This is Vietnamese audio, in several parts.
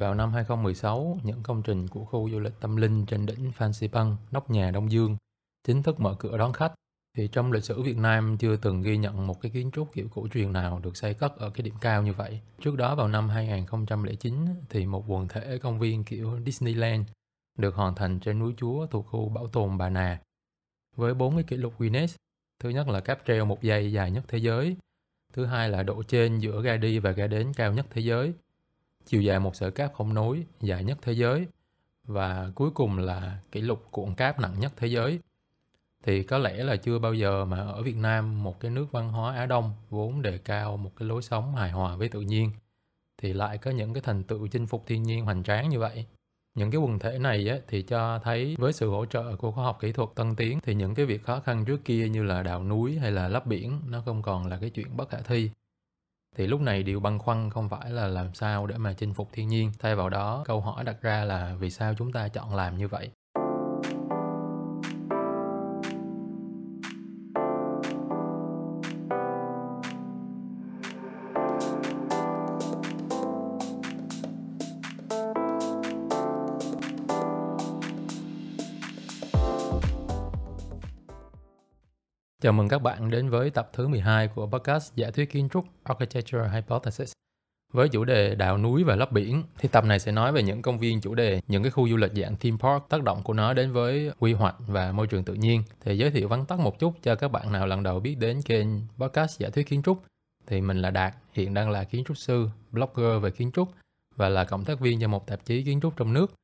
Vào năm 2016, những công trình của khu du lịch tâm linh trên đỉnh Phan Xipang, nóc nhà Đông Dương, chính thức mở cửa đón khách. Thì trong lịch sử Việt Nam chưa từng ghi nhận một cái kiến trúc kiểu cổ truyền nào được xây cất ở cái điểm cao như vậy. Trước đó vào năm 2009 thì một quần thể công viên kiểu Disneyland được hoàn thành trên núi Chúa thuộc khu bảo tồn Bà Nà. Với bốn cái kỷ lục Guinness, thứ nhất là cáp treo một giây dài nhất thế giới, thứ hai là độ trên giữa ga đi và ga đến cao nhất thế giới, chiều dài một sợi cáp không nối dài nhất thế giới và cuối cùng là kỷ lục cuộn cáp nặng nhất thế giới. Thì có lẽ là chưa bao giờ mà ở Việt Nam một cái nước văn hóa Á Đông vốn đề cao một cái lối sống hài hòa với tự nhiên thì lại có những cái thành tựu chinh phục thiên nhiên hoành tráng như vậy. Những cái quần thể này á, thì cho thấy với sự hỗ trợ của khoa học kỹ thuật tân tiến thì những cái việc khó khăn trước kia như là đào núi hay là lấp biển nó không còn là cái chuyện bất khả thi thì lúc này điều băn khoăn không phải là làm sao để mà chinh phục thiên nhiên. Thay vào đó, câu hỏi đặt ra là vì sao chúng ta chọn làm như vậy? Chào mừng các bạn đến với tập thứ 12 của podcast Giả thuyết kiến trúc Architecture Hypothesis. Với chủ đề đảo núi và lấp biển, thì tập này sẽ nói về những công viên chủ đề, những cái khu du lịch dạng theme park, tác động của nó đến với quy hoạch và môi trường tự nhiên. Thì giới thiệu vắn tắt một chút cho các bạn nào lần đầu biết đến kênh podcast Giả thuyết kiến trúc. Thì mình là Đạt, hiện đang là kiến trúc sư, blogger về kiến trúc và là cộng tác viên cho một tạp chí kiến trúc trong nước.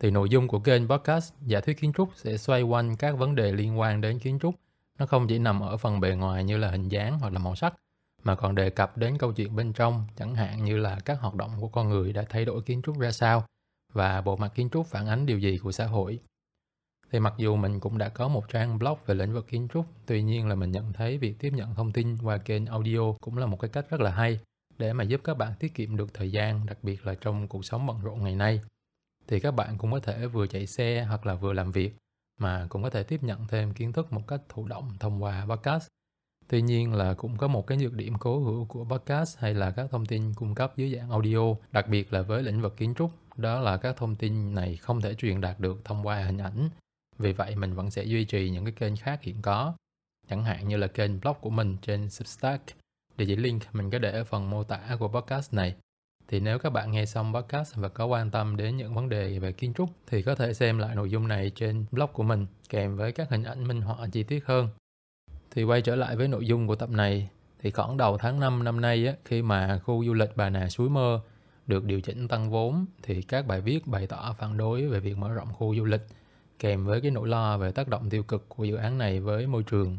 Thì nội dung của kênh podcast Giả thuyết kiến trúc sẽ xoay quanh các vấn đề liên quan đến kiến trúc nó không chỉ nằm ở phần bề ngoài như là hình dáng hoặc là màu sắc, mà còn đề cập đến câu chuyện bên trong, chẳng hạn như là các hoạt động của con người đã thay đổi kiến trúc ra sao và bộ mặt kiến trúc phản ánh điều gì của xã hội. Thì mặc dù mình cũng đã có một trang blog về lĩnh vực kiến trúc, tuy nhiên là mình nhận thấy việc tiếp nhận thông tin qua kênh audio cũng là một cái cách rất là hay để mà giúp các bạn tiết kiệm được thời gian, đặc biệt là trong cuộc sống bận rộn ngày nay. Thì các bạn cũng có thể vừa chạy xe hoặc là vừa làm việc mà cũng có thể tiếp nhận thêm kiến thức một cách thụ động thông qua podcast. Tuy nhiên là cũng có một cái nhược điểm cố hữu của podcast hay là các thông tin cung cấp dưới dạng audio, đặc biệt là với lĩnh vực kiến trúc, đó là các thông tin này không thể truyền đạt được thông qua hình ảnh. Vì vậy mình vẫn sẽ duy trì những cái kênh khác hiện có, chẳng hạn như là kênh blog của mình trên Substack. Địa chỉ link mình có để ở phần mô tả của podcast này. Thì nếu các bạn nghe xong podcast và có quan tâm đến những vấn đề về kiến trúc thì có thể xem lại nội dung này trên blog của mình kèm với các hình ảnh minh họa chi tiết hơn. Thì quay trở lại với nội dung của tập này thì khoảng đầu tháng 5 năm nay á, khi mà khu du lịch Bà Nà Suối Mơ được điều chỉnh tăng vốn thì các bài viết bày tỏ phản đối về việc mở rộng khu du lịch kèm với cái nỗi lo về tác động tiêu cực của dự án này với môi trường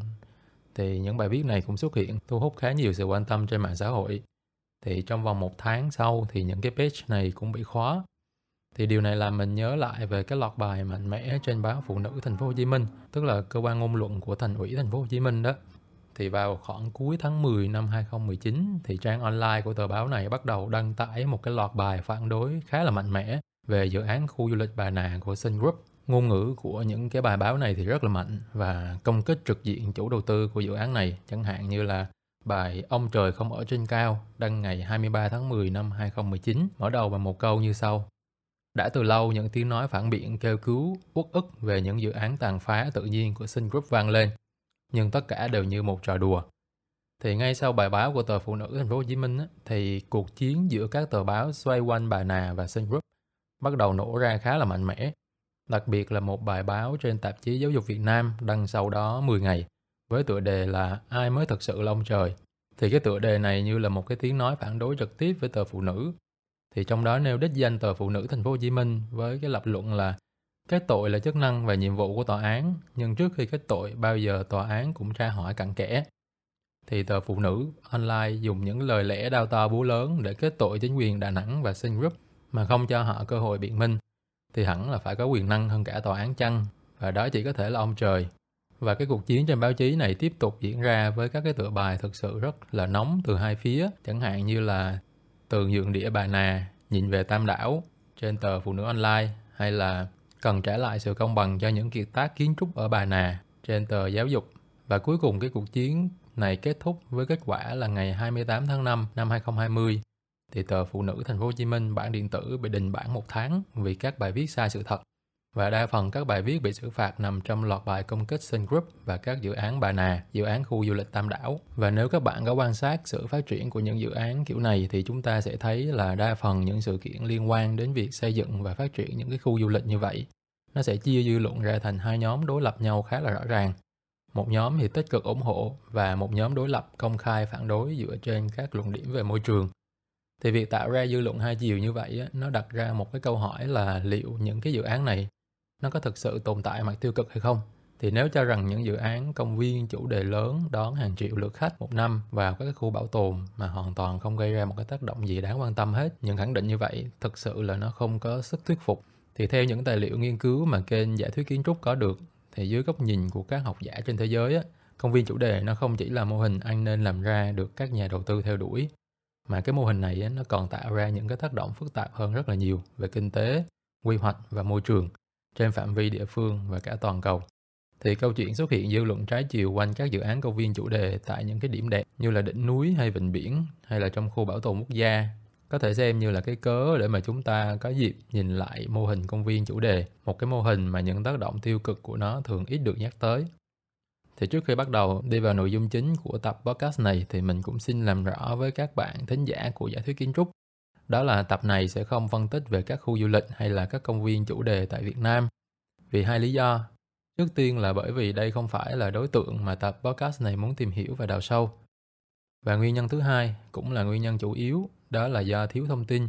thì những bài viết này cũng xuất hiện thu hút khá nhiều sự quan tâm trên mạng xã hội thì trong vòng một tháng sau thì những cái page này cũng bị khóa thì điều này làm mình nhớ lại về cái loạt bài mạnh mẽ trên báo Phụ nữ Thành phố Hồ Chí Minh, tức là cơ quan ngôn luận của Thành ủy Thành phố Hồ Chí Minh đó. Thì vào khoảng cuối tháng 10 năm 2019 thì trang online của tờ báo này bắt đầu đăng tải một cái loạt bài phản đối khá là mạnh mẽ về dự án khu du lịch Bà Nà của Sun Group. Ngôn ngữ của những cái bài báo này thì rất là mạnh và công kích trực diện chủ đầu tư của dự án này, chẳng hạn như là Bài Ông trời không ở trên cao đăng ngày 23 tháng 10 năm 2019 mở đầu bằng một câu như sau. Đã từ lâu những tiếng nói phản biện kêu cứu, uất ức về những dự án tàn phá tự nhiên của Sun Group vang lên, nhưng tất cả đều như một trò đùa. Thì ngay sau bài báo của tờ Phụ nữ Thành phố Hồ Chí Minh thì cuộc chiến giữa các tờ báo xoay quanh bà Nà và Sun Group bắt đầu nổ ra khá là mạnh mẽ. Đặc biệt là một bài báo trên tạp chí Giáo dục Việt Nam đăng sau đó 10 ngày với tựa đề là Ai mới thật sự là ông trời. Thì cái tựa đề này như là một cái tiếng nói phản đối trực tiếp với tờ phụ nữ. Thì trong đó nêu đích danh tờ phụ nữ thành phố Hồ Chí Minh với cái lập luận là cái tội là chức năng và nhiệm vụ của tòa án, nhưng trước khi kết tội bao giờ tòa án cũng tra hỏi cặn kẽ. Thì tờ phụ nữ online dùng những lời lẽ đau to búa lớn để kết tội chính quyền Đà Nẵng và Sinh Group mà không cho họ cơ hội biện minh thì hẳn là phải có quyền năng hơn cả tòa án chăng và đó chỉ có thể là ông trời và cái cuộc chiến trên báo chí này tiếp tục diễn ra với các cái tựa bài thực sự rất là nóng từ hai phía, chẳng hạn như là tường dựng đĩa bà nà, nhìn về tam đảo trên tờ Phụ nữ online hay là cần trả lại sự công bằng cho những kiệt tác kiến trúc ở bà nà trên tờ giáo dục. Và cuối cùng cái cuộc chiến này kết thúc với kết quả là ngày 28 tháng 5 năm 2020 thì tờ Phụ nữ Thành phố Hồ Chí Minh bản điện tử bị đình bản một tháng vì các bài viết sai sự thật. Và đa phần các bài viết bị xử phạt nằm trong loạt bài công kích Sun Group và các dự án Bà Nà, dự án khu du lịch Tam Đảo. Và nếu các bạn có quan sát sự phát triển của những dự án kiểu này thì chúng ta sẽ thấy là đa phần những sự kiện liên quan đến việc xây dựng và phát triển những cái khu du lịch như vậy nó sẽ chia dư luận ra thành hai nhóm đối lập nhau khá là rõ ràng. Một nhóm thì tích cực ủng hộ và một nhóm đối lập công khai phản đối dựa trên các luận điểm về môi trường. Thì việc tạo ra dư luận hai chiều như vậy nó đặt ra một cái câu hỏi là liệu những cái dự án này nó có thực sự tồn tại mặt tiêu cực hay không? Thì nếu cho rằng những dự án công viên chủ đề lớn đón hàng triệu lượt khách một năm vào các khu bảo tồn mà hoàn toàn không gây ra một cái tác động gì đáng quan tâm hết, những khẳng định như vậy thực sự là nó không có sức thuyết phục thì theo những tài liệu nghiên cứu mà kênh giả thuyết kiến trúc có được thì dưới góc nhìn của các học giả trên thế giới á, công viên chủ đề nó không chỉ là mô hình anh nên làm ra được các nhà đầu tư theo đuổi mà cái mô hình này á, nó còn tạo ra những cái tác động phức tạp hơn rất là nhiều về kinh tế, quy hoạch và môi trường trên phạm vi địa phương và cả toàn cầu. Thì câu chuyện xuất hiện dư luận trái chiều quanh các dự án công viên chủ đề tại những cái điểm đẹp như là đỉnh núi hay vịnh biển hay là trong khu bảo tồn quốc gia có thể xem như là cái cớ để mà chúng ta có dịp nhìn lại mô hình công viên chủ đề, một cái mô hình mà những tác động tiêu cực của nó thường ít được nhắc tới. Thì trước khi bắt đầu đi vào nội dung chính của tập podcast này thì mình cũng xin làm rõ với các bạn thính giả của giả thuyết kiến trúc. Đó là tập này sẽ không phân tích về các khu du lịch hay là các công viên chủ đề tại Việt Nam. Vì hai lý do. Trước tiên là bởi vì đây không phải là đối tượng mà tập podcast này muốn tìm hiểu và đào sâu. Và nguyên nhân thứ hai cũng là nguyên nhân chủ yếu đó là do thiếu thông tin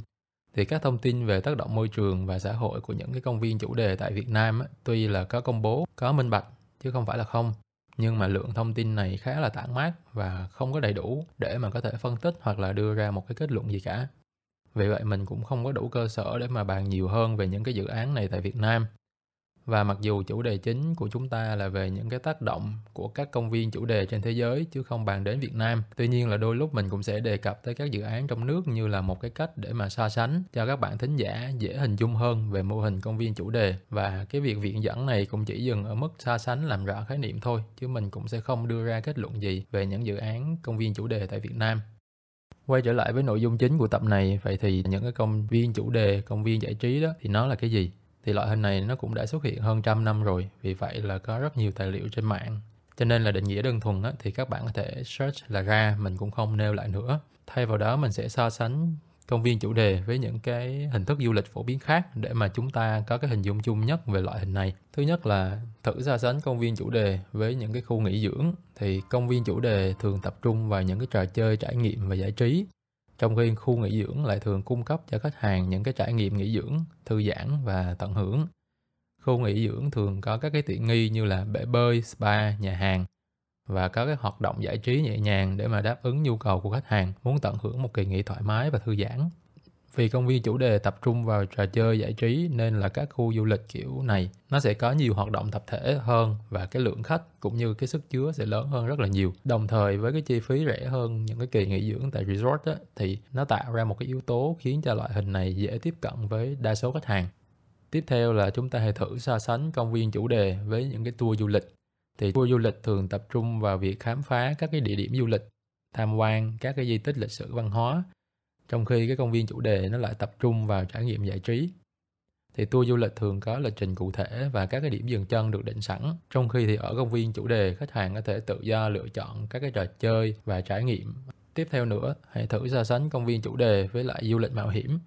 thì các thông tin về tác động môi trường và xã hội của những cái công viên chủ đề tại Việt Nam tuy là có công bố, có minh bạch chứ không phải là không. Nhưng mà lượng thông tin này khá là tản mát và không có đầy đủ để mà có thể phân tích hoặc là đưa ra một cái kết luận gì cả. Vì vậy, mình cũng không có đủ cơ sở để mà bàn nhiều hơn về những cái dự án này tại Việt Nam. Và mặc dù chủ đề chính của chúng ta là về những cái tác động của các công viên chủ đề trên thế giới chứ không bàn đến Việt Nam. Tuy nhiên là đôi lúc mình cũng sẽ đề cập tới các dự án trong nước như là một cái cách để mà so sánh cho các bạn thính giả dễ hình dung hơn về mô hình công viên chủ đề. Và cái việc viện dẫn này cũng chỉ dừng ở mức so sánh làm rõ khái niệm thôi, chứ mình cũng sẽ không đưa ra kết luận gì về những dự án công viên chủ đề tại Việt Nam. Quay trở lại với nội dung chính của tập này, vậy thì những cái công viên chủ đề, công viên giải trí đó thì nó là cái gì? thì loại hình này nó cũng đã xuất hiện hơn trăm năm rồi vì vậy là có rất nhiều tài liệu trên mạng cho nên là định nghĩa đơn thuần á, thì các bạn có thể search là ra mình cũng không nêu lại nữa thay vào đó mình sẽ so sánh công viên chủ đề với những cái hình thức du lịch phổ biến khác để mà chúng ta có cái hình dung chung nhất về loại hình này. Thứ nhất là thử so sánh công viên chủ đề với những cái khu nghỉ dưỡng thì công viên chủ đề thường tập trung vào những cái trò chơi trải nghiệm và giải trí trong khi khu nghỉ dưỡng lại thường cung cấp cho khách hàng những cái trải nghiệm nghỉ dưỡng, thư giãn và tận hưởng. Khu nghỉ dưỡng thường có các cái tiện nghi như là bể bơi, spa, nhà hàng và có các hoạt động giải trí nhẹ nhàng để mà đáp ứng nhu cầu của khách hàng muốn tận hưởng một kỳ nghỉ thoải mái và thư giãn. Vì công viên chủ đề tập trung vào trò chơi giải trí nên là các khu du lịch kiểu này nó sẽ có nhiều hoạt động tập thể hơn và cái lượng khách cũng như cái sức chứa sẽ lớn hơn rất là nhiều. Đồng thời với cái chi phí rẻ hơn những cái kỳ nghỉ dưỡng tại resort á, thì nó tạo ra một cái yếu tố khiến cho loại hình này dễ tiếp cận với đa số khách hàng. Tiếp theo là chúng ta hãy thử so sánh công viên chủ đề với những cái tour du lịch. Thì tour du lịch thường tập trung vào việc khám phá các cái địa điểm du lịch, tham quan các cái di tích lịch sử văn hóa. Trong khi cái công viên chủ đề nó lại tập trung vào trải nghiệm giải trí. Thì tour du lịch thường có lịch trình cụ thể và các cái điểm dừng chân được định sẵn. Trong khi thì ở công viên chủ đề khách hàng có thể tự do lựa chọn các cái trò chơi và trải nghiệm. Tiếp theo nữa hãy thử so sánh công viên chủ đề với lại du lịch mạo hiểm.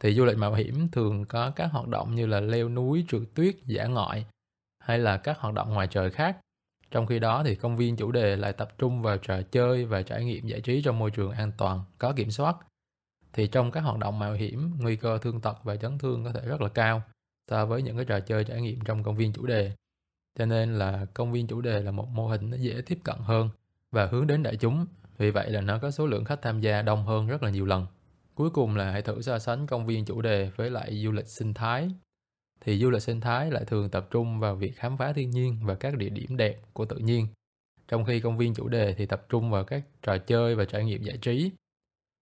Thì du lịch mạo hiểm thường có các hoạt động như là leo núi trượt tuyết dã ngoại hay là các hoạt động ngoài trời khác. Trong khi đó thì công viên chủ đề lại tập trung vào trò chơi và trải nghiệm giải trí trong môi trường an toàn, có kiểm soát. Thì trong các hoạt động mạo hiểm, nguy cơ thương tật và chấn thương có thể rất là cao so với những cái trò chơi trải nghiệm trong công viên chủ đề. Cho nên là công viên chủ đề là một mô hình nó dễ tiếp cận hơn và hướng đến đại chúng. Vì vậy là nó có số lượng khách tham gia đông hơn rất là nhiều lần. Cuối cùng là hãy thử so sánh công viên chủ đề với lại du lịch sinh thái thì du lịch sinh thái lại thường tập trung vào việc khám phá thiên nhiên và các địa điểm đẹp của tự nhiên trong khi công viên chủ đề thì tập trung vào các trò chơi và trải nghiệm giải trí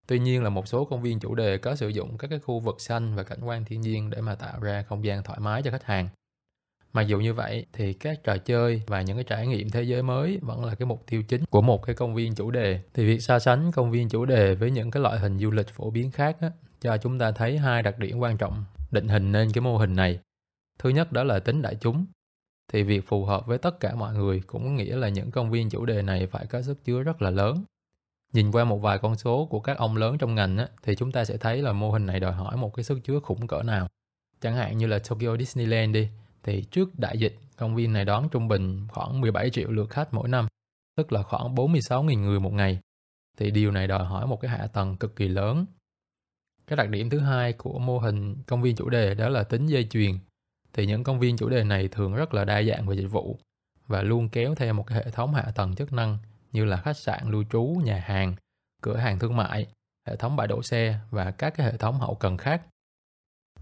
Tuy nhiên là một số công viên chủ đề có sử dụng các cái khu vực xanh và cảnh quan thiên nhiên để mà tạo ra không gian thoải mái cho khách hàng. Mặc dù như vậy thì các trò chơi và những cái trải nghiệm thế giới mới vẫn là cái mục tiêu chính của một cái công viên chủ đề. Thì việc so sánh công viên chủ đề với những cái loại hình du lịch phổ biến khác á, cho chúng ta thấy hai đặc điểm quan trọng định hình nên cái mô hình này. Thứ nhất đó là tính đại chúng. Thì việc phù hợp với tất cả mọi người cũng nghĩa là những công viên chủ đề này phải có sức chứa rất là lớn. Nhìn qua một vài con số của các ông lớn trong ngành á, thì chúng ta sẽ thấy là mô hình này đòi hỏi một cái sức chứa khủng cỡ nào. Chẳng hạn như là Tokyo Disneyland đi, thì trước đại dịch công viên này đón trung bình khoảng 17 triệu lượt khách mỗi năm, tức là khoảng 46.000 người một ngày. Thì điều này đòi hỏi một cái hạ tầng cực kỳ lớn. Cái đặc điểm thứ hai của mô hình công viên chủ đề đó là tính dây chuyền. Thì những công viên chủ đề này thường rất là đa dạng về dịch vụ và luôn kéo theo một cái hệ thống hạ tầng chức năng như là khách sạn lưu trú, nhà hàng, cửa hàng thương mại, hệ thống bãi đỗ xe và các cái hệ thống hậu cần khác.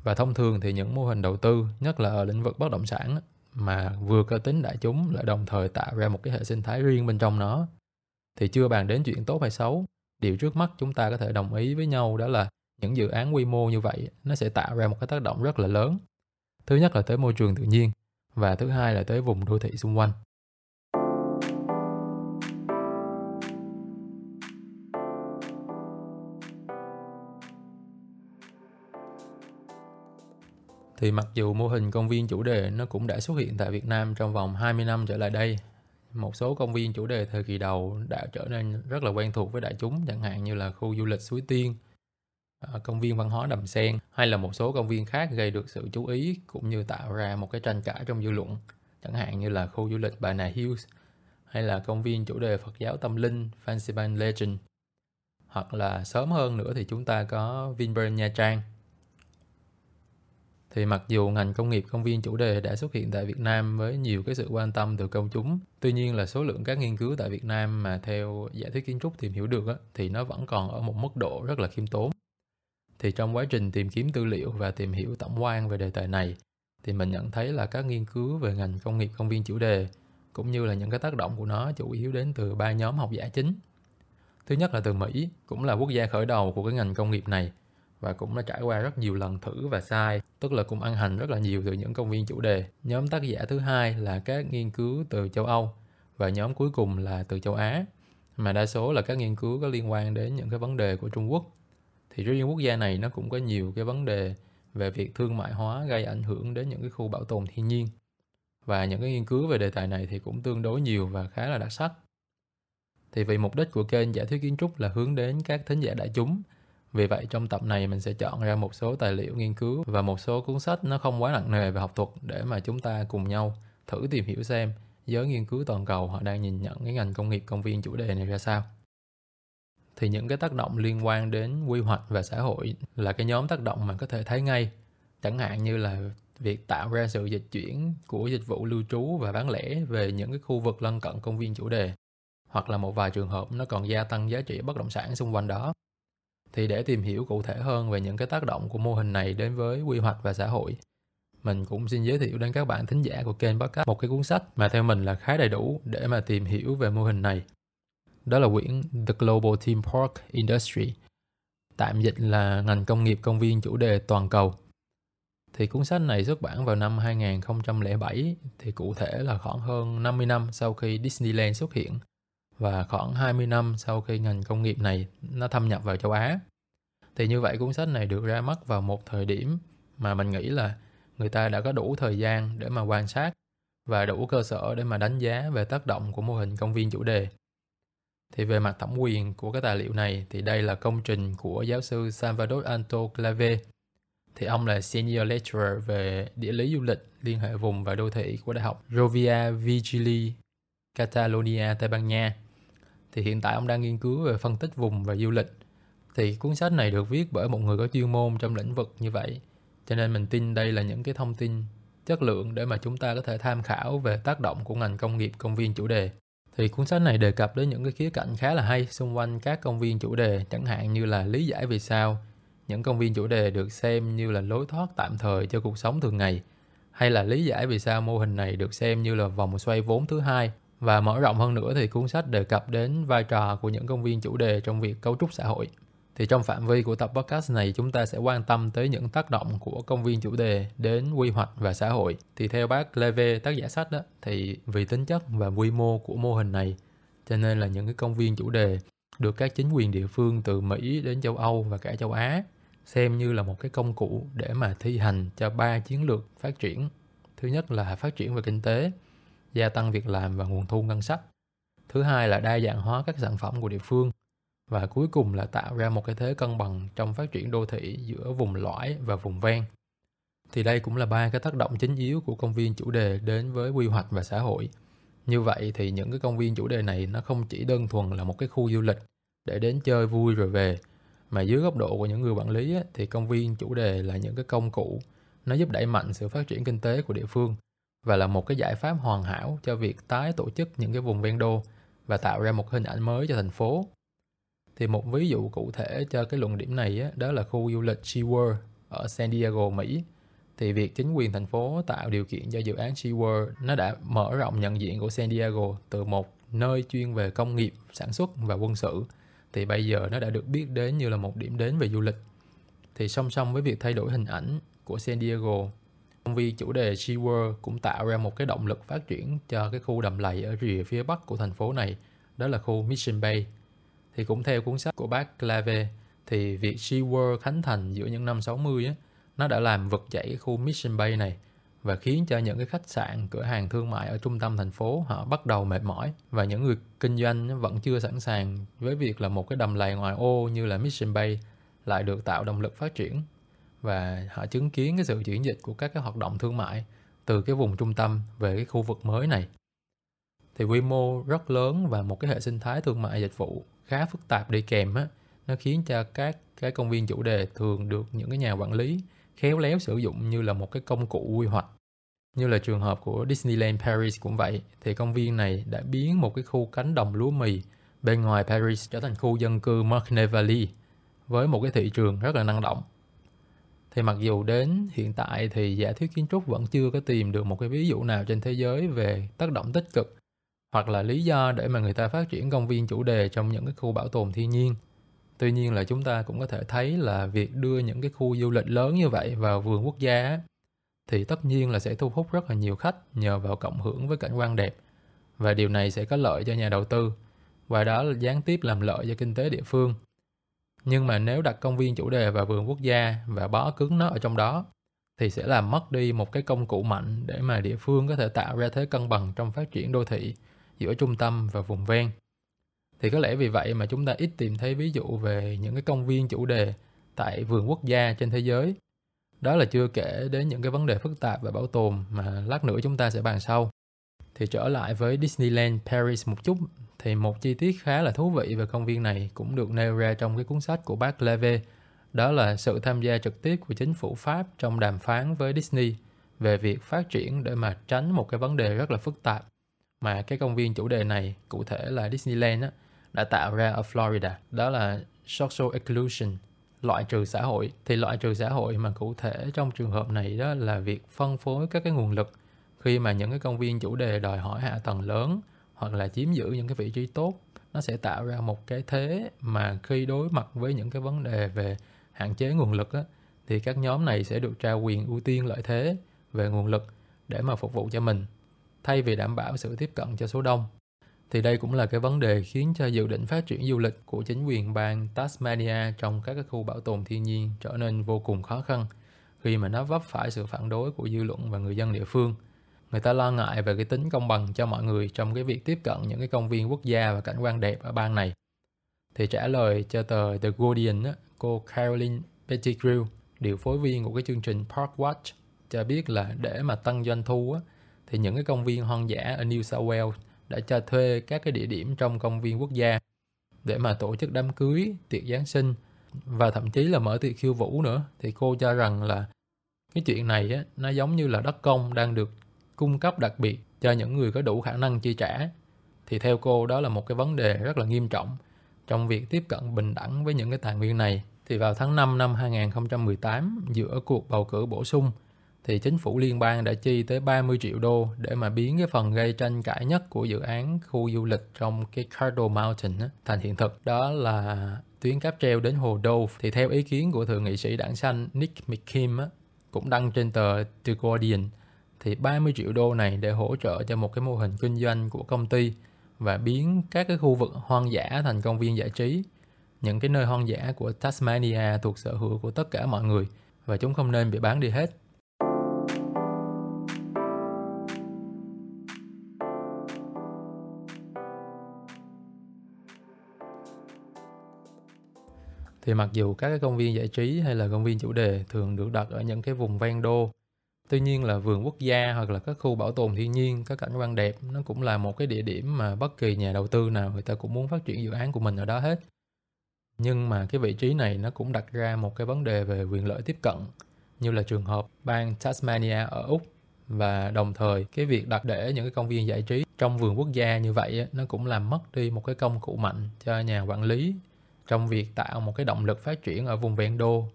Và thông thường thì những mô hình đầu tư, nhất là ở lĩnh vực bất động sản mà vừa cơ tính đại chúng lại đồng thời tạo ra một cái hệ sinh thái riêng bên trong nó thì chưa bàn đến chuyện tốt hay xấu điều trước mắt chúng ta có thể đồng ý với nhau đó là những dự án quy mô như vậy nó sẽ tạo ra một cái tác động rất là lớn thứ nhất là tới môi trường tự nhiên và thứ hai là tới vùng đô thị xung quanh. Thì mặc dù mô hình công viên chủ đề nó cũng đã xuất hiện tại Việt Nam trong vòng 20 năm trở lại đây, một số công viên chủ đề thời kỳ đầu đã trở nên rất là quen thuộc với đại chúng, chẳng hạn như là khu du lịch Suối Tiên, À, công viên văn hóa Đầm Sen hay là một số công viên khác gây được sự chú ý cũng như tạo ra một cái tranh cãi trong dư luận, chẳng hạn như là khu du lịch Bà Nà Hills hay là công viên chủ đề Phật giáo tâm linh Fansipan Legend hoặc là sớm hơn nữa thì chúng ta có Vinpearl Nha Trang thì mặc dù ngành công nghiệp công viên chủ đề đã xuất hiện tại Việt Nam với nhiều cái sự quan tâm từ công chúng, tuy nhiên là số lượng các nghiên cứu tại Việt Nam mà theo giả thuyết kiến trúc tìm hiểu được á, thì nó vẫn còn ở một mức độ rất là khiêm tốn. Thì trong quá trình tìm kiếm tư liệu và tìm hiểu tổng quan về đề tài này, thì mình nhận thấy là các nghiên cứu về ngành công nghiệp công viên chủ đề cũng như là những cái tác động của nó chủ yếu đến từ ba nhóm học giả chính. Thứ nhất là từ Mỹ, cũng là quốc gia khởi đầu của cái ngành công nghiệp này và cũng đã trải qua rất nhiều lần thử và sai, tức là cũng ăn hành rất là nhiều từ những công viên chủ đề. Nhóm tác giả thứ hai là các nghiên cứu từ châu Âu và nhóm cuối cùng là từ châu Á, mà đa số là các nghiên cứu có liên quan đến những cái vấn đề của Trung Quốc. Thì riêng quốc gia này nó cũng có nhiều cái vấn đề về việc thương mại hóa gây ảnh hưởng đến những cái khu bảo tồn thiên nhiên. Và những cái nghiên cứu về đề tài này thì cũng tương đối nhiều và khá là đặc sắc. Thì vì mục đích của kênh giả thuyết kiến trúc là hướng đến các thính giả đại chúng vì vậy trong tập này mình sẽ chọn ra một số tài liệu nghiên cứu và một số cuốn sách nó không quá nặng nề về học thuật để mà chúng ta cùng nhau thử tìm hiểu xem giới nghiên cứu toàn cầu họ đang nhìn nhận cái ngành công nghiệp công viên chủ đề này ra sao. Thì những cái tác động liên quan đến quy hoạch và xã hội là cái nhóm tác động mà có thể thấy ngay. Chẳng hạn như là việc tạo ra sự dịch chuyển của dịch vụ lưu trú và bán lẻ về những cái khu vực lân cận công viên chủ đề hoặc là một vài trường hợp nó còn gia tăng giá trị bất động sản xung quanh đó thì để tìm hiểu cụ thể hơn về những cái tác động của mô hình này đến với quy hoạch và xã hội, mình cũng xin giới thiệu đến các bạn thính giả của kênh podcast một cái cuốn sách mà theo mình là khá đầy đủ để mà tìm hiểu về mô hình này. Đó là quyển The Global Theme Park Industry, tạm dịch là ngành công nghiệp công viên chủ đề toàn cầu. Thì cuốn sách này xuất bản vào năm 2007, thì cụ thể là khoảng hơn 50 năm sau khi Disneyland xuất hiện và khoảng 20 năm sau khi ngành công nghiệp này nó thâm nhập vào châu Á. Thì như vậy cuốn sách này được ra mắt vào một thời điểm mà mình nghĩ là người ta đã có đủ thời gian để mà quan sát và đủ cơ sở để mà đánh giá về tác động của mô hình công viên chủ đề. Thì về mặt thẩm quyền của cái tài liệu này thì đây là công trình của giáo sư Salvador Anto Clave. Thì ông là Senior Lecturer về địa lý du lịch, liên hệ vùng và đô thị của Đại học Rovia Vigili, Catalonia, Tây Ban Nha. Thì hiện tại ông đang nghiên cứu về phân tích vùng và du lịch. Thì cuốn sách này được viết bởi một người có chuyên môn trong lĩnh vực như vậy. Cho nên mình tin đây là những cái thông tin chất lượng để mà chúng ta có thể tham khảo về tác động của ngành công nghiệp công viên chủ đề thì cuốn sách này đề cập đến những cái khía cạnh khá là hay xung quanh các công viên chủ đề, chẳng hạn như là lý giải vì sao những công viên chủ đề được xem như là lối thoát tạm thời cho cuộc sống thường ngày, hay là lý giải vì sao mô hình này được xem như là vòng xoay vốn thứ hai và mở rộng hơn nữa thì cuốn sách đề cập đến vai trò của những công viên chủ đề trong việc cấu trúc xã hội. Thì trong phạm vi của tập podcast này chúng ta sẽ quan tâm tới những tác động của công viên chủ đề đến quy hoạch và xã hội. Thì theo bác Leve, tác giả sách đó, thì vì tính chất và quy mô của mô hình này, cho nên là những cái công viên chủ đề được các chính quyền địa phương từ Mỹ đến châu Âu và cả châu Á xem như là một cái công cụ để mà thi hành cho ba chiến lược phát triển. Thứ nhất là phát triển về kinh tế, gia tăng việc làm và nguồn thu ngân sách. Thứ hai là đa dạng hóa các sản phẩm của địa phương và cuối cùng là tạo ra một cái thế cân bằng trong phát triển đô thị giữa vùng lõi và vùng ven. Thì đây cũng là ba cái tác động chính yếu của công viên chủ đề đến với quy hoạch và xã hội. Như vậy thì những cái công viên chủ đề này nó không chỉ đơn thuần là một cái khu du lịch để đến chơi vui rồi về mà dưới góc độ của những người quản lý ấy, thì công viên chủ đề là những cái công cụ nó giúp đẩy mạnh sự phát triển kinh tế của địa phương và là một cái giải pháp hoàn hảo cho việc tái tổ chức những cái vùng ven đô và tạo ra một hình ảnh mới cho thành phố. Thì một ví dụ cụ thể cho cái luận điểm này á, đó là khu du lịch SeaWorld ở San Diego, Mỹ. Thì việc chính quyền thành phố tạo điều kiện cho dự án SeaWorld nó đã mở rộng nhận diện của San Diego từ một nơi chuyên về công nghiệp, sản xuất và quân sự thì bây giờ nó đã được biết đến như là một điểm đến về du lịch. Thì song song với việc thay đổi hình ảnh của San Diego, công viên chủ đề SeaWorld cũng tạo ra một cái động lực phát triển cho cái khu đầm lầy ở rìa phía bắc của thành phố này, đó là khu Mission Bay. Thì cũng theo cuốn sách của bác Clave, thì việc SeaWorld khánh thành giữa những năm 60 á, nó đã làm vực dậy cái khu Mission Bay này và khiến cho những cái khách sạn, cửa hàng thương mại ở trung tâm thành phố họ bắt đầu mệt mỏi và những người kinh doanh vẫn chưa sẵn sàng với việc là một cái đầm lầy ngoài ô như là Mission Bay lại được tạo động lực phát triển. Và họ chứng kiến cái sự chuyển dịch của các cái hoạt động thương mại từ cái vùng trung tâm về cái khu vực mới này thì quy mô rất lớn và một cái hệ sinh thái thương mại dịch vụ khá phức tạp đi kèm á nó khiến cho các cái công viên chủ đề thường được những cái nhà quản lý khéo léo sử dụng như là một cái công cụ quy hoạch. Như là trường hợp của Disneyland Paris cũng vậy, thì công viên này đã biến một cái khu cánh đồng lúa mì bên ngoài Paris trở thành khu dân cư Marne Valley với một cái thị trường rất là năng động. Thì mặc dù đến hiện tại thì giả thuyết kiến trúc vẫn chưa có tìm được một cái ví dụ nào trên thế giới về tác động tích cực hoặc là lý do để mà người ta phát triển công viên chủ đề trong những cái khu bảo tồn thiên nhiên. Tuy nhiên là chúng ta cũng có thể thấy là việc đưa những cái khu du lịch lớn như vậy vào vườn quốc gia thì tất nhiên là sẽ thu hút rất là nhiều khách nhờ vào cộng hưởng với cảnh quan đẹp. Và điều này sẽ có lợi cho nhà đầu tư và đó là gián tiếp làm lợi cho kinh tế địa phương. Nhưng mà nếu đặt công viên chủ đề vào vườn quốc gia và bó cứng nó ở trong đó, thì sẽ làm mất đi một cái công cụ mạnh để mà địa phương có thể tạo ra thế cân bằng trong phát triển đô thị giữa trung tâm và vùng ven. Thì có lẽ vì vậy mà chúng ta ít tìm thấy ví dụ về những cái công viên chủ đề tại vườn quốc gia trên thế giới. Đó là chưa kể đến những cái vấn đề phức tạp và bảo tồn mà lát nữa chúng ta sẽ bàn sau. Thì trở lại với Disneyland Paris một chút, thì một chi tiết khá là thú vị về công viên này cũng được nêu ra trong cái cuốn sách của bác Leve đó là sự tham gia trực tiếp của chính phủ Pháp trong đàm phán với Disney về việc phát triển để mà tránh một cái vấn đề rất là phức tạp mà cái công viên chủ đề này cụ thể là Disneyland á, đã tạo ra ở Florida. Đó là social exclusion loại trừ xã hội. Thì loại trừ xã hội mà cụ thể trong trường hợp này đó là việc phân phối các cái nguồn lực. Khi mà những cái công viên chủ đề đòi hỏi hạ tầng lớn hoặc là chiếm giữ những cái vị trí tốt nó sẽ tạo ra một cái thế mà khi đối mặt với những cái vấn đề về hạn chế nguồn lực á, thì các nhóm này sẽ được trao quyền ưu tiên lợi thế về nguồn lực để mà phục vụ cho mình thay vì đảm bảo sự tiếp cận cho số đông thì đây cũng là cái vấn đề khiến cho dự định phát triển du lịch của chính quyền bang Tasmania trong các cái khu bảo tồn thiên nhiên trở nên vô cùng khó khăn khi mà nó vấp phải sự phản đối của dư luận và người dân địa phương. Người ta lo ngại về cái tính công bằng cho mọi người trong cái việc tiếp cận những cái công viên quốc gia và cảnh quan đẹp ở bang này. Thì trả lời cho tờ The Guardian, cô Caroline Pettigrew, điều phối viên của cái chương trình Park Watch, cho biết là để mà tăng doanh thu thì những cái công viên hoang dã ở New South Wales đã cho thuê các cái địa điểm trong công viên quốc gia để mà tổ chức đám cưới, tiệc Giáng sinh và thậm chí là mở tiệc khiêu vũ nữa. Thì cô cho rằng là cái chuyện này á, nó giống như là đất công đang được cung cấp đặc biệt cho những người có đủ khả năng chi trả. Thì theo cô đó là một cái vấn đề rất là nghiêm trọng trong việc tiếp cận bình đẳng với những cái tài nguyên này. Thì vào tháng 5 năm 2018 giữa cuộc bầu cử bổ sung thì chính phủ liên bang đã chi tới 30 triệu đô để mà biến cái phần gây tranh cãi nhất của dự án khu du lịch trong cái Cardinal Mountain á, thành hiện thực. Đó là tuyến cáp treo đến hồ Dove thì theo ý kiến của thượng nghị sĩ đảng xanh Nick McKim á, cũng đăng trên tờ The Guardian thì 30 triệu đô này để hỗ trợ cho một cái mô hình kinh doanh của công ty và biến các cái khu vực hoang dã thành công viên giải trí. Những cái nơi hoang dã của Tasmania thuộc sở hữu của tất cả mọi người và chúng không nên bị bán đi hết. Thì mặc dù các cái công viên giải trí hay là công viên chủ đề thường được đặt ở những cái vùng ven đô, Tuy nhiên là vườn quốc gia hoặc là các khu bảo tồn thiên nhiên có cảnh quan đẹp, nó cũng là một cái địa điểm mà bất kỳ nhà đầu tư nào người ta cũng muốn phát triển dự án của mình ở đó hết. Nhưng mà cái vị trí này nó cũng đặt ra một cái vấn đề về quyền lợi tiếp cận, như là trường hợp bang Tasmania ở Úc, và đồng thời cái việc đặt để những cái công viên giải trí trong vườn quốc gia như vậy nó cũng làm mất đi một cái công cụ mạnh cho nhà quản lý trong việc tạo một cái động lực phát triển ở vùng ven đô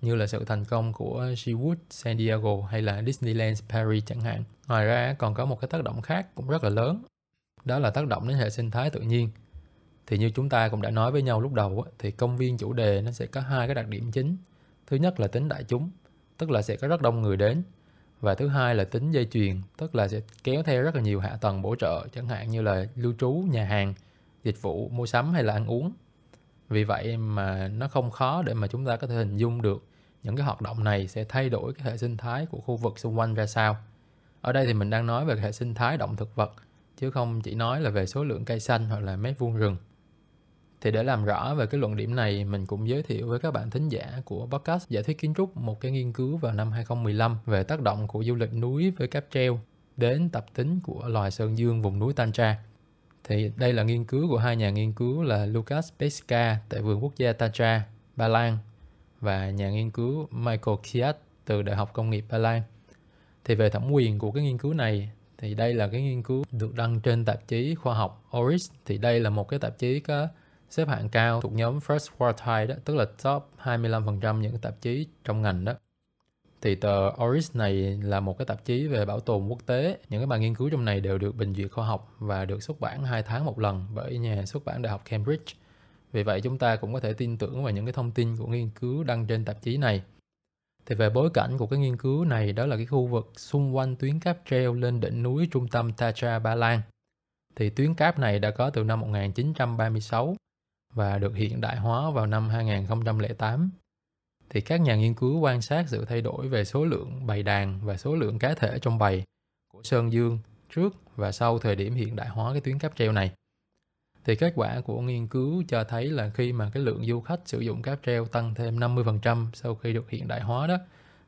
như là sự thành công của Seawood San Diego hay là Disneyland Paris chẳng hạn. Ngoài ra còn có một cái tác động khác cũng rất là lớn, đó là tác động đến hệ sinh thái tự nhiên. Thì như chúng ta cũng đã nói với nhau lúc đầu thì công viên chủ đề nó sẽ có hai cái đặc điểm chính. Thứ nhất là tính đại chúng, tức là sẽ có rất đông người đến. Và thứ hai là tính dây chuyền, tức là sẽ kéo theo rất là nhiều hạ tầng bổ trợ, chẳng hạn như là lưu trú, nhà hàng, dịch vụ, mua sắm hay là ăn uống vì vậy mà nó không khó để mà chúng ta có thể hình dung được những cái hoạt động này sẽ thay đổi cái hệ sinh thái của khu vực xung quanh ra sao ở đây thì mình đang nói về hệ sinh thái động thực vật chứ không chỉ nói là về số lượng cây xanh hoặc là mét vuông rừng thì để làm rõ về cái luận điểm này, mình cũng giới thiệu với các bạn thính giả của podcast Giả thuyết kiến trúc một cái nghiên cứu vào năm 2015 về tác động của du lịch núi với cáp treo đến tập tính của loài sơn dương vùng núi Tantra. Thì đây là nghiên cứu của hai nhà nghiên cứu là Lucas Peska tại Vườn Quốc gia Tatra, Ba Lan và nhà nghiên cứu Michael Kiat từ Đại học Công nghiệp Ba Lan. Thì về thẩm quyền của cái nghiên cứu này thì đây là cái nghiên cứu được đăng trên tạp chí khoa học Oris thì đây là một cái tạp chí có xếp hạng cao thuộc nhóm first quartile đó, tức là top 25% những tạp chí trong ngành đó thì tờ Oris này là một cái tạp chí về bảo tồn quốc tế. Những cái bài nghiên cứu trong này đều được bình duyệt khoa học và được xuất bản 2 tháng một lần bởi nhà xuất bản Đại học Cambridge. Vì vậy, chúng ta cũng có thể tin tưởng vào những cái thông tin của nghiên cứu đăng trên tạp chí này. Thì về bối cảnh của cái nghiên cứu này, đó là cái khu vực xung quanh tuyến cáp treo lên đỉnh núi trung tâm Tatra Ba Lan. Thì tuyến cáp này đã có từ năm 1936 và được hiện đại hóa vào năm 2008 thì các nhà nghiên cứu quan sát sự thay đổi về số lượng bầy đàn và số lượng cá thể trong bầy của Sơn Dương trước và sau thời điểm hiện đại hóa cái tuyến cáp treo này. Thì kết quả của nghiên cứu cho thấy là khi mà cái lượng du khách sử dụng cáp treo tăng thêm 50% sau khi được hiện đại hóa đó,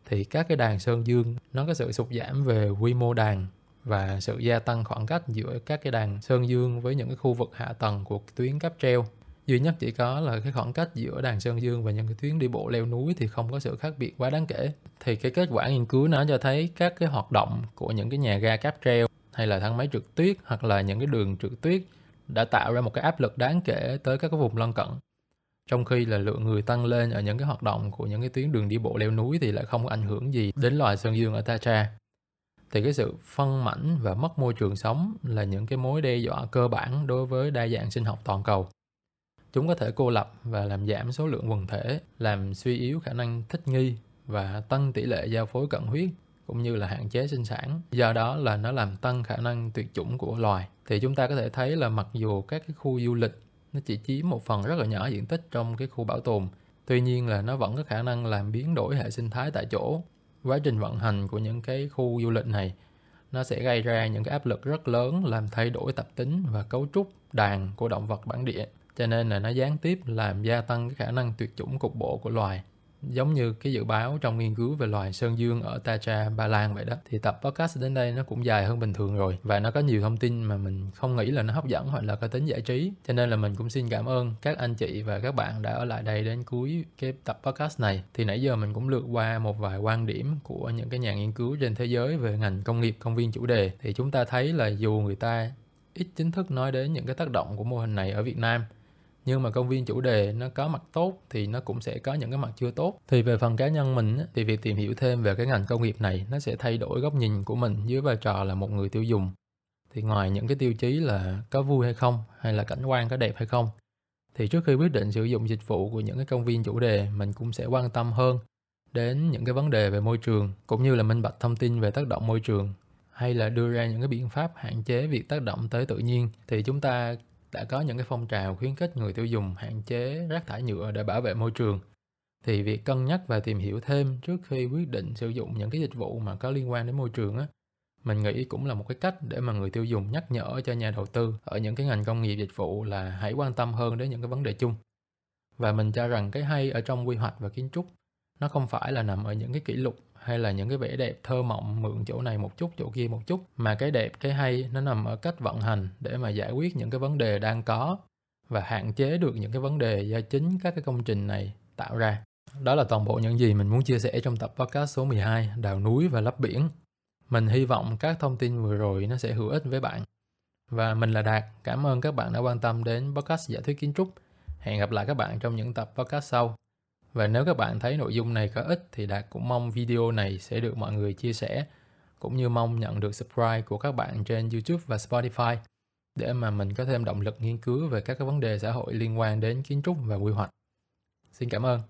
thì các cái đàn Sơn Dương nó có sự sụt giảm về quy mô đàn và sự gia tăng khoảng cách giữa các cái đàn Sơn Dương với những cái khu vực hạ tầng của tuyến cáp treo duy nhất chỉ có là cái khoảng cách giữa đàn Sơn Dương và những cái tuyến đi bộ leo núi thì không có sự khác biệt quá đáng kể. Thì cái kết quả nghiên cứu nó cho thấy các cái hoạt động của những cái nhà ga cáp treo hay là thang máy trượt tuyết hoặc là những cái đường trượt tuyết đã tạo ra một cái áp lực đáng kể tới các cái vùng lân cận. Trong khi là lượng người tăng lên ở những cái hoạt động của những cái tuyến đường đi bộ leo núi thì lại không có ảnh hưởng gì đến loài sơn dương ở Tatra. Thì cái sự phân mảnh và mất môi trường sống là những cái mối đe dọa cơ bản đối với đa dạng sinh học toàn cầu. Chúng có thể cô lập và làm giảm số lượng quần thể, làm suy yếu khả năng thích nghi và tăng tỷ lệ giao phối cận huyết cũng như là hạn chế sinh sản. Do đó là nó làm tăng khả năng tuyệt chủng của loài. Thì chúng ta có thể thấy là mặc dù các cái khu du lịch nó chỉ chiếm một phần rất là nhỏ diện tích trong cái khu bảo tồn, tuy nhiên là nó vẫn có khả năng làm biến đổi hệ sinh thái tại chỗ. Quá trình vận hành của những cái khu du lịch này nó sẽ gây ra những cái áp lực rất lớn làm thay đổi tập tính và cấu trúc đàn của động vật bản địa cho nên là nó gián tiếp làm gia tăng cái khả năng tuyệt chủng cục bộ của loài giống như cái dự báo trong nghiên cứu về loài sơn dương ở Tacha, Ba Lan vậy đó. Thì tập podcast đến đây nó cũng dài hơn bình thường rồi và nó có nhiều thông tin mà mình không nghĩ là nó hấp dẫn hoặc là có tính giải trí. Cho nên là mình cũng xin cảm ơn các anh chị và các bạn đã ở lại đây đến cuối cái tập podcast này. Thì nãy giờ mình cũng lượt qua một vài quan điểm của những cái nhà nghiên cứu trên thế giới về ngành công nghiệp công viên chủ đề. Thì chúng ta thấy là dù người ta ít chính thức nói đến những cái tác động của mô hình này ở Việt Nam nhưng mà công viên chủ đề nó có mặt tốt thì nó cũng sẽ có những cái mặt chưa tốt. Thì về phần cá nhân mình thì việc tìm hiểu thêm về cái ngành công nghiệp này nó sẽ thay đổi góc nhìn của mình dưới vai trò là một người tiêu dùng. Thì ngoài những cái tiêu chí là có vui hay không, hay là cảnh quan có đẹp hay không, thì trước khi quyết định sử dụng dịch vụ của những cái công viên chủ đề, mình cũng sẽ quan tâm hơn đến những cái vấn đề về môi trường, cũng như là minh bạch thông tin về tác động môi trường, hay là đưa ra những cái biện pháp hạn chế việc tác động tới tự nhiên. Thì chúng ta đã có những cái phong trào khuyến khích người tiêu dùng hạn chế rác thải nhựa để bảo vệ môi trường. Thì việc cân nhắc và tìm hiểu thêm trước khi quyết định sử dụng những cái dịch vụ mà có liên quan đến môi trường á, mình nghĩ cũng là một cái cách để mà người tiêu dùng nhắc nhở cho nhà đầu tư ở những cái ngành công nghiệp dịch vụ là hãy quan tâm hơn đến những cái vấn đề chung. Và mình cho rằng cái hay ở trong quy hoạch và kiến trúc, nó không phải là nằm ở những cái kỷ lục hay là những cái vẻ đẹp thơ mộng mượn chỗ này một chút chỗ kia một chút mà cái đẹp cái hay nó nằm ở cách vận hành để mà giải quyết những cái vấn đề đang có và hạn chế được những cái vấn đề do chính các cái công trình này tạo ra. Đó là toàn bộ những gì mình muốn chia sẻ trong tập podcast số 12 Đào núi và lấp biển. Mình hy vọng các thông tin vừa rồi nó sẽ hữu ích với bạn. Và mình là Đạt, cảm ơn các bạn đã quan tâm đến podcast giả thuyết kiến trúc. Hẹn gặp lại các bạn trong những tập podcast sau. Và nếu các bạn thấy nội dung này có ích thì Đạt cũng mong video này sẽ được mọi người chia sẻ, cũng như mong nhận được subscribe của các bạn trên YouTube và Spotify để mà mình có thêm động lực nghiên cứu về các cái vấn đề xã hội liên quan đến kiến trúc và quy hoạch. Xin cảm ơn.